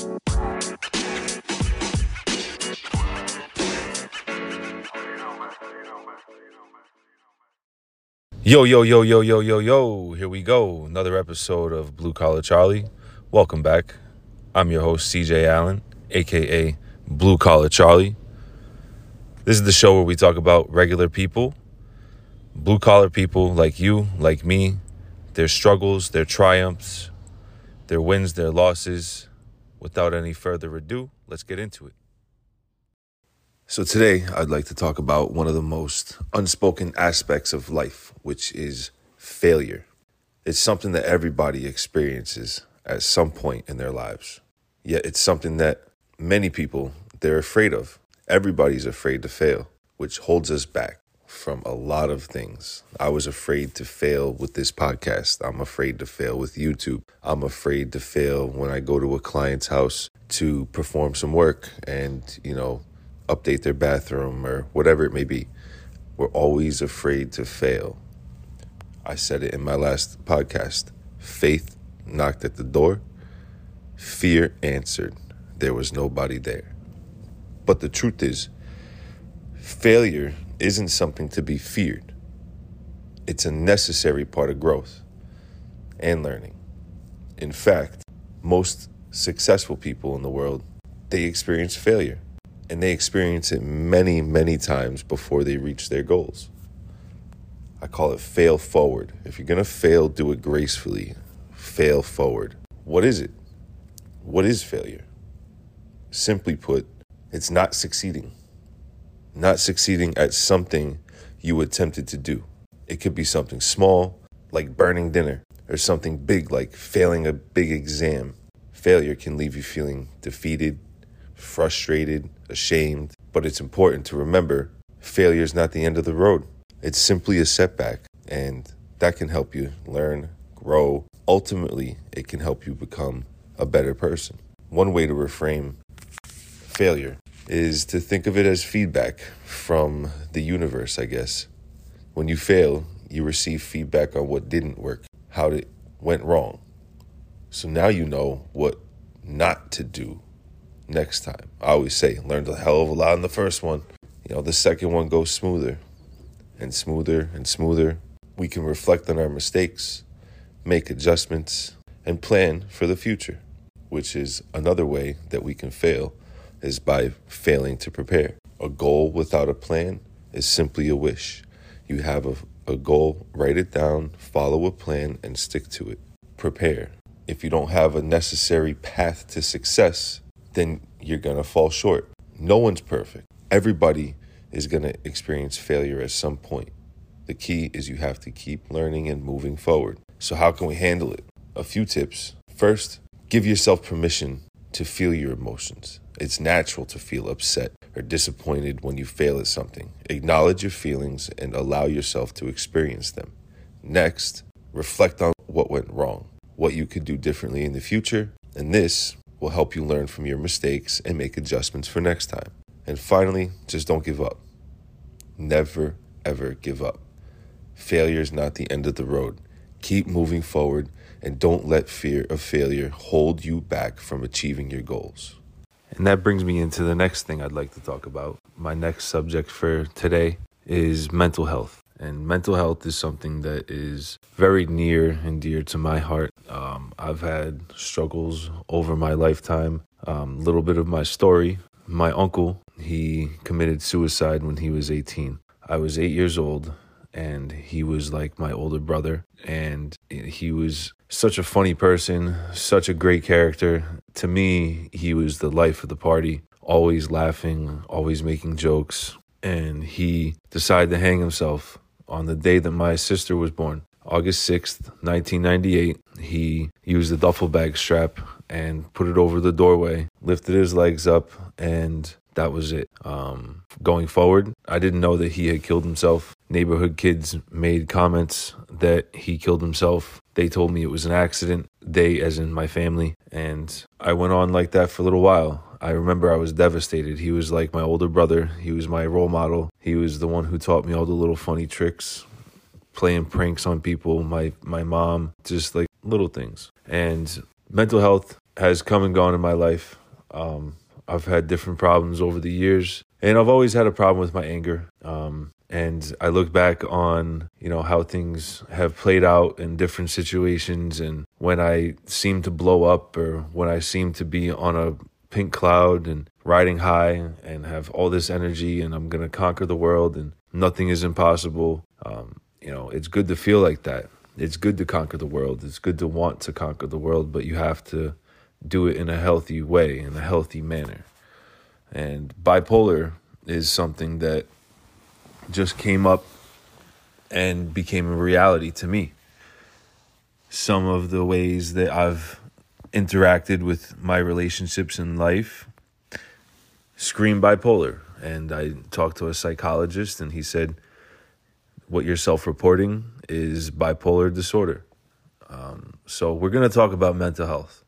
Yo, yo, yo, yo, yo, yo, yo. Here we go. Another episode of Blue Collar Charlie. Welcome back. I'm your host, CJ Allen, aka Blue Collar Charlie. This is the show where we talk about regular people, blue collar people like you, like me, their struggles, their triumphs, their wins, their losses. Without any further ado, let's get into it. So, today I'd like to talk about one of the most unspoken aspects of life, which is failure. It's something that everybody experiences at some point in their lives. Yet it's something that many people they're afraid of. Everybody's afraid to fail, which holds us back from a lot of things. I was afraid to fail with this podcast. I'm afraid to fail with YouTube. I'm afraid to fail when I go to a client's house to perform some work and, you know, update their bathroom or whatever it may be. We're always afraid to fail. I said it in my last podcast. Faith knocked at the door, fear answered. There was nobody there. But the truth is, failure isn't something to be feared. It's a necessary part of growth and learning. In fact, most successful people in the world, they experience failure and they experience it many, many times before they reach their goals. I call it fail forward. If you're going to fail, do it gracefully. Fail forward. What is it? What is failure? Simply put, it's not succeeding. Not succeeding at something you attempted to do. It could be something small, like burning dinner, or something big, like failing a big exam. Failure can leave you feeling defeated, frustrated, ashamed, but it's important to remember failure is not the end of the road. It's simply a setback, and that can help you learn, grow. Ultimately, it can help you become a better person. One way to reframe failure is to think of it as feedback from the universe, I guess. When you fail, you receive feedback on what didn't work, how it went wrong. So now you know what not to do next time. I always say, learned a hell of a lot in the first one. You know, the second one goes smoother and smoother and smoother. We can reflect on our mistakes, make adjustments, and plan for the future, which is another way that we can fail is by failing to prepare. A goal without a plan is simply a wish. You have a, a goal, write it down, follow a plan, and stick to it. Prepare. If you don't have a necessary path to success, then you're going to fall short. No one's perfect. Everybody is going to experience failure at some point. The key is you have to keep learning and moving forward. So, how can we handle it? A few tips. First, give yourself permission to feel your emotions. It's natural to feel upset or disappointed when you fail at something. Acknowledge your feelings and allow yourself to experience them. Next, reflect on what went wrong, what you could do differently in the future, and this will help you learn from your mistakes and make adjustments for next time. And finally, just don't give up. Never, ever give up. Failure is not the end of the road. Keep moving forward and don't let fear of failure hold you back from achieving your goals. And that brings me into the next thing I'd like to talk about. My next subject for today is mental health. And mental health is something that is very near and dear to my heart. Um, I've had struggles over my lifetime. A um, little bit of my story my uncle, he committed suicide when he was 18. I was eight years old and he was like my older brother. And he was such a funny person, such a great character. To me, he was the life of the party, always laughing, always making jokes. And he decided to hang himself on the day that my sister was born. August 6th, 1998, he used a duffel bag strap and put it over the doorway, lifted his legs up, and that was it. Um, going forward, I didn't know that he had killed himself. Neighborhood kids made comments that he killed himself. They told me it was an accident. They, as in my family. And I went on like that for a little while. I remember I was devastated. He was like my older brother. He was my role model. He was the one who taught me all the little funny tricks, playing pranks on people. My my mom, just like little things. And mental health has come and gone in my life. Um, I've had different problems over the years, and I've always had a problem with my anger. Um, and I look back on, you know, how things have played out in different situations and when I seem to blow up or when I seem to be on a pink cloud and riding high and have all this energy and I'm going to conquer the world and nothing is impossible. Um, you know, it's good to feel like that. It's good to conquer the world. It's good to want to conquer the world, but you have to do it in a healthy way, in a healthy manner. And bipolar is something that just came up and became a reality to me. Some of the ways that I've interacted with my relationships in life scream bipolar. And I talked to a psychologist, and he said, What you're self reporting is bipolar disorder. Um, so, we're going to talk about mental health.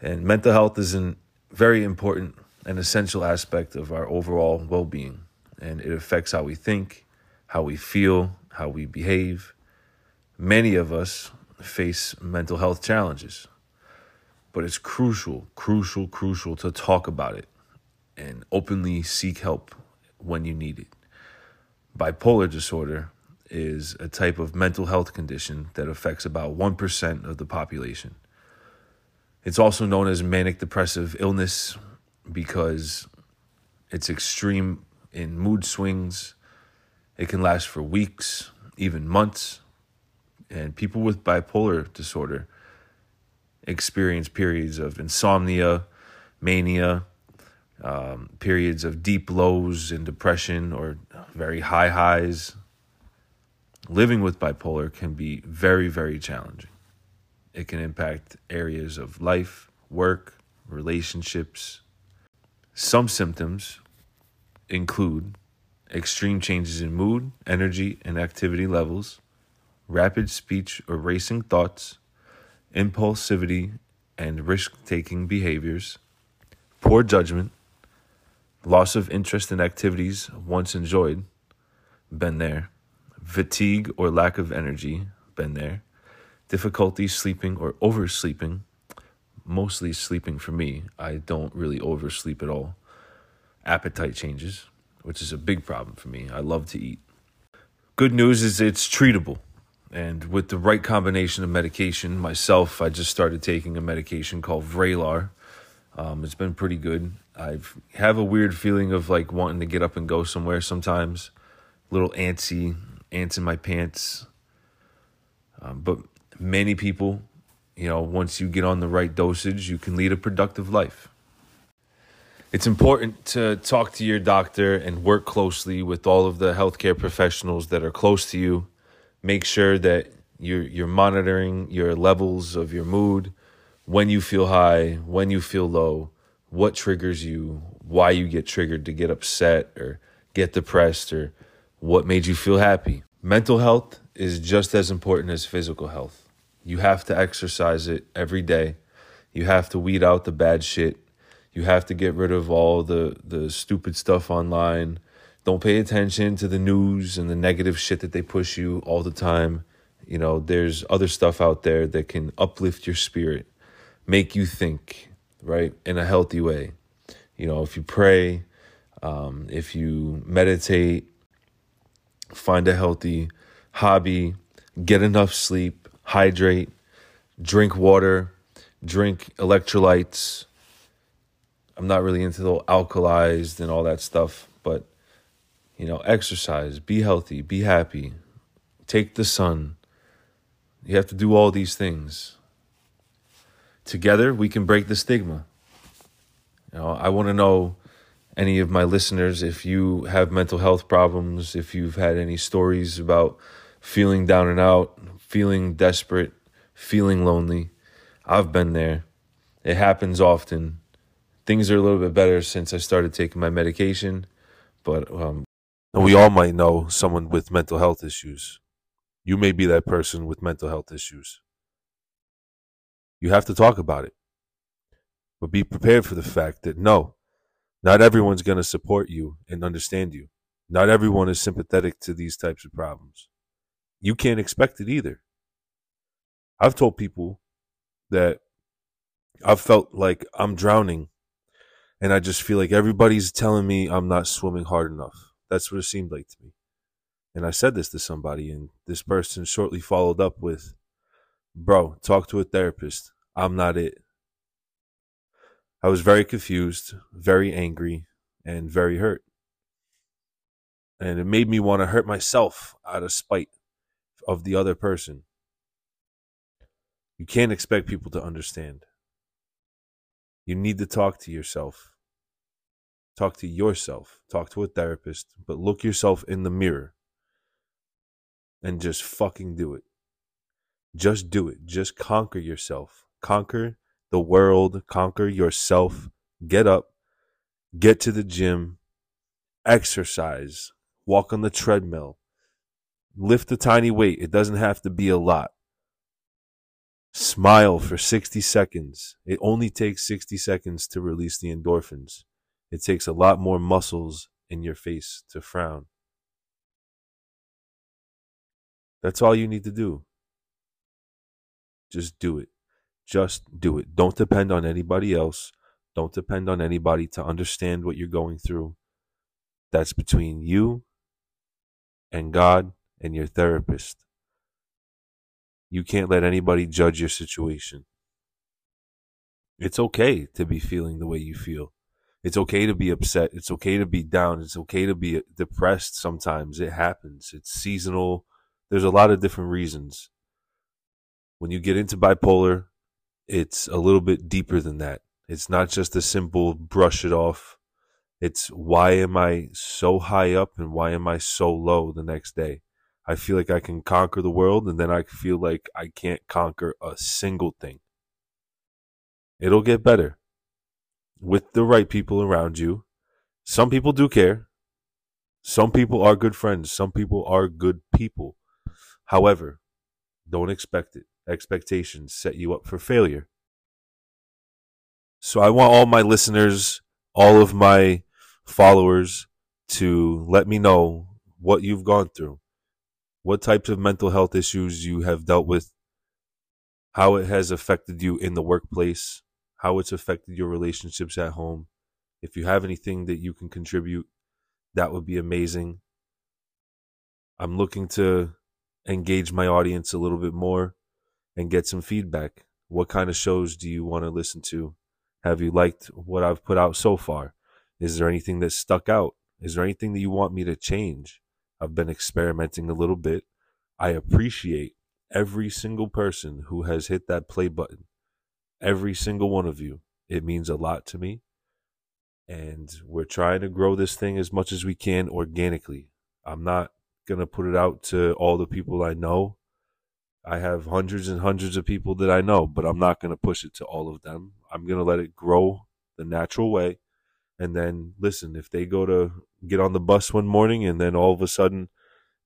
And mental health is a very important and essential aspect of our overall well being and it affects how we think, how we feel, how we behave. Many of us face mental health challenges, but it's crucial, crucial, crucial to talk about it and openly seek help when you need it. Bipolar disorder is a type of mental health condition that affects about 1% of the population. It's also known as manic depressive illness because it's extreme in mood swings. It can last for weeks, even months. And people with bipolar disorder experience periods of insomnia, mania, um, periods of deep lows and depression or very high highs. Living with bipolar can be very, very challenging. It can impact areas of life, work, relationships. Some symptoms include extreme changes in mood, energy, and activity levels, rapid speech or racing thoughts, impulsivity and risk taking behaviors, poor judgment, loss of interest in activities once enjoyed, been there, fatigue or lack of energy, been there, difficulty sleeping or oversleeping, mostly sleeping for me. I don't really oversleep at all appetite changes, which is a big problem for me. I love to eat. Good news is it's treatable. And with the right combination of medication, myself, I just started taking a medication called Vraylar. Um, it's been pretty good. I have a weird feeling of like wanting to get up and go somewhere sometimes. A little antsy, ants in my pants. Um, but many people, you know, once you get on the right dosage, you can lead a productive life it's important to talk to your doctor and work closely with all of the healthcare professionals that are close to you. Make sure that you're you're monitoring your levels of your mood, when you feel high, when you feel low, what triggers you, why you get triggered to get upset or get depressed or what made you feel happy. Mental health is just as important as physical health. You have to exercise it every day. You have to weed out the bad shit you have to get rid of all the the stupid stuff online. Don't pay attention to the news and the negative shit that they push you all the time. You know, there's other stuff out there that can uplift your spirit, make you think, right, in a healthy way. You know, if you pray, um, if you meditate, find a healthy hobby, get enough sleep, hydrate, drink water, drink electrolytes, I'm not really into the alkalized and all that stuff, but you know, exercise, be healthy, be happy, take the sun. You have to do all these things. Together, we can break the stigma. You know, I want to know any of my listeners if you have mental health problems, if you've had any stories about feeling down and out, feeling desperate, feeling lonely. I've been there. It happens often things are a little bit better since I started taking my medication, but um, we all might know someone with mental health issues. You may be that person with mental health issues. You have to talk about it, but be prepared for the fact that no, not everyone's going to support you and understand you. Not everyone is sympathetic to these types of problems. You can't expect it either. I've told people that I've felt like I'm drowning and I just feel like everybody's telling me I'm not swimming hard enough. That's what it seemed like to me. And I said this to somebody, and this person shortly followed up with, Bro, talk to a therapist. I'm not it. I was very confused, very angry, and very hurt. And it made me want to hurt myself out of spite of the other person. You can't expect people to understand. You need to talk to yourself. Talk to yourself. Talk to a therapist, but look yourself in the mirror and just fucking do it. Just do it. Just conquer yourself. Conquer the world. Conquer yourself. Get up. Get to the gym. Exercise. Walk on the treadmill. Lift a tiny weight. It doesn't have to be a lot. Smile for 60 seconds. It only takes 60 seconds to release the endorphins. It takes a lot more muscles in your face to frown. That's all you need to do. Just do it. Just do it. Don't depend on anybody else. Don't depend on anybody to understand what you're going through. That's between you and God and your therapist. You can't let anybody judge your situation. It's okay to be feeling the way you feel. It's okay to be upset. It's okay to be down. It's okay to be uh, depressed sometimes. It happens. It's seasonal. There's a lot of different reasons. When you get into bipolar, it's a little bit deeper than that. It's not just a simple brush it off. It's why am I so high up and why am I so low the next day? I feel like I can conquer the world, and then I feel like I can't conquer a single thing. It'll get better with the right people around you. Some people do care. Some people are good friends. Some people are good people. However, don't expect it. Expectations set you up for failure. So I want all my listeners, all of my followers to let me know what you've gone through what types of mental health issues you have dealt with, how it has affected you in the workplace, how it's affected your relationships at home. If you have anything that you can contribute, that would be amazing. I'm looking to engage my audience a little bit more and get some feedback. What kind of shows do you want to listen to? Have you liked what I've put out so far? Is there anything that stuck out? Is there anything that you want me to change? I've been experimenting a little bit. I appreciate every single person who has hit that play button. Every single one of you. It means a lot to me. And we're trying to grow this thing as much as we can organically. I'm not going to put it out to all the people I know. I have hundreds and hundreds of people that I know, but I'm not going to push it to all of them. I'm going to let it grow the natural way and then listen, if they go to get on the bus one morning and then all of a sudden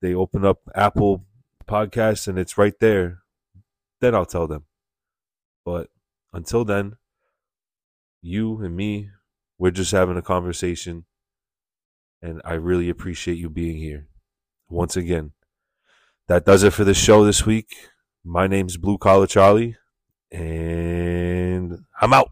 they open up Apple Podcasts and it's right there, then I'll tell them. But until then, you and me, we're just having a conversation. And I really appreciate you being here. Once again, that does it for the show this week. My name's Blue Collar Charlie, and I'm out.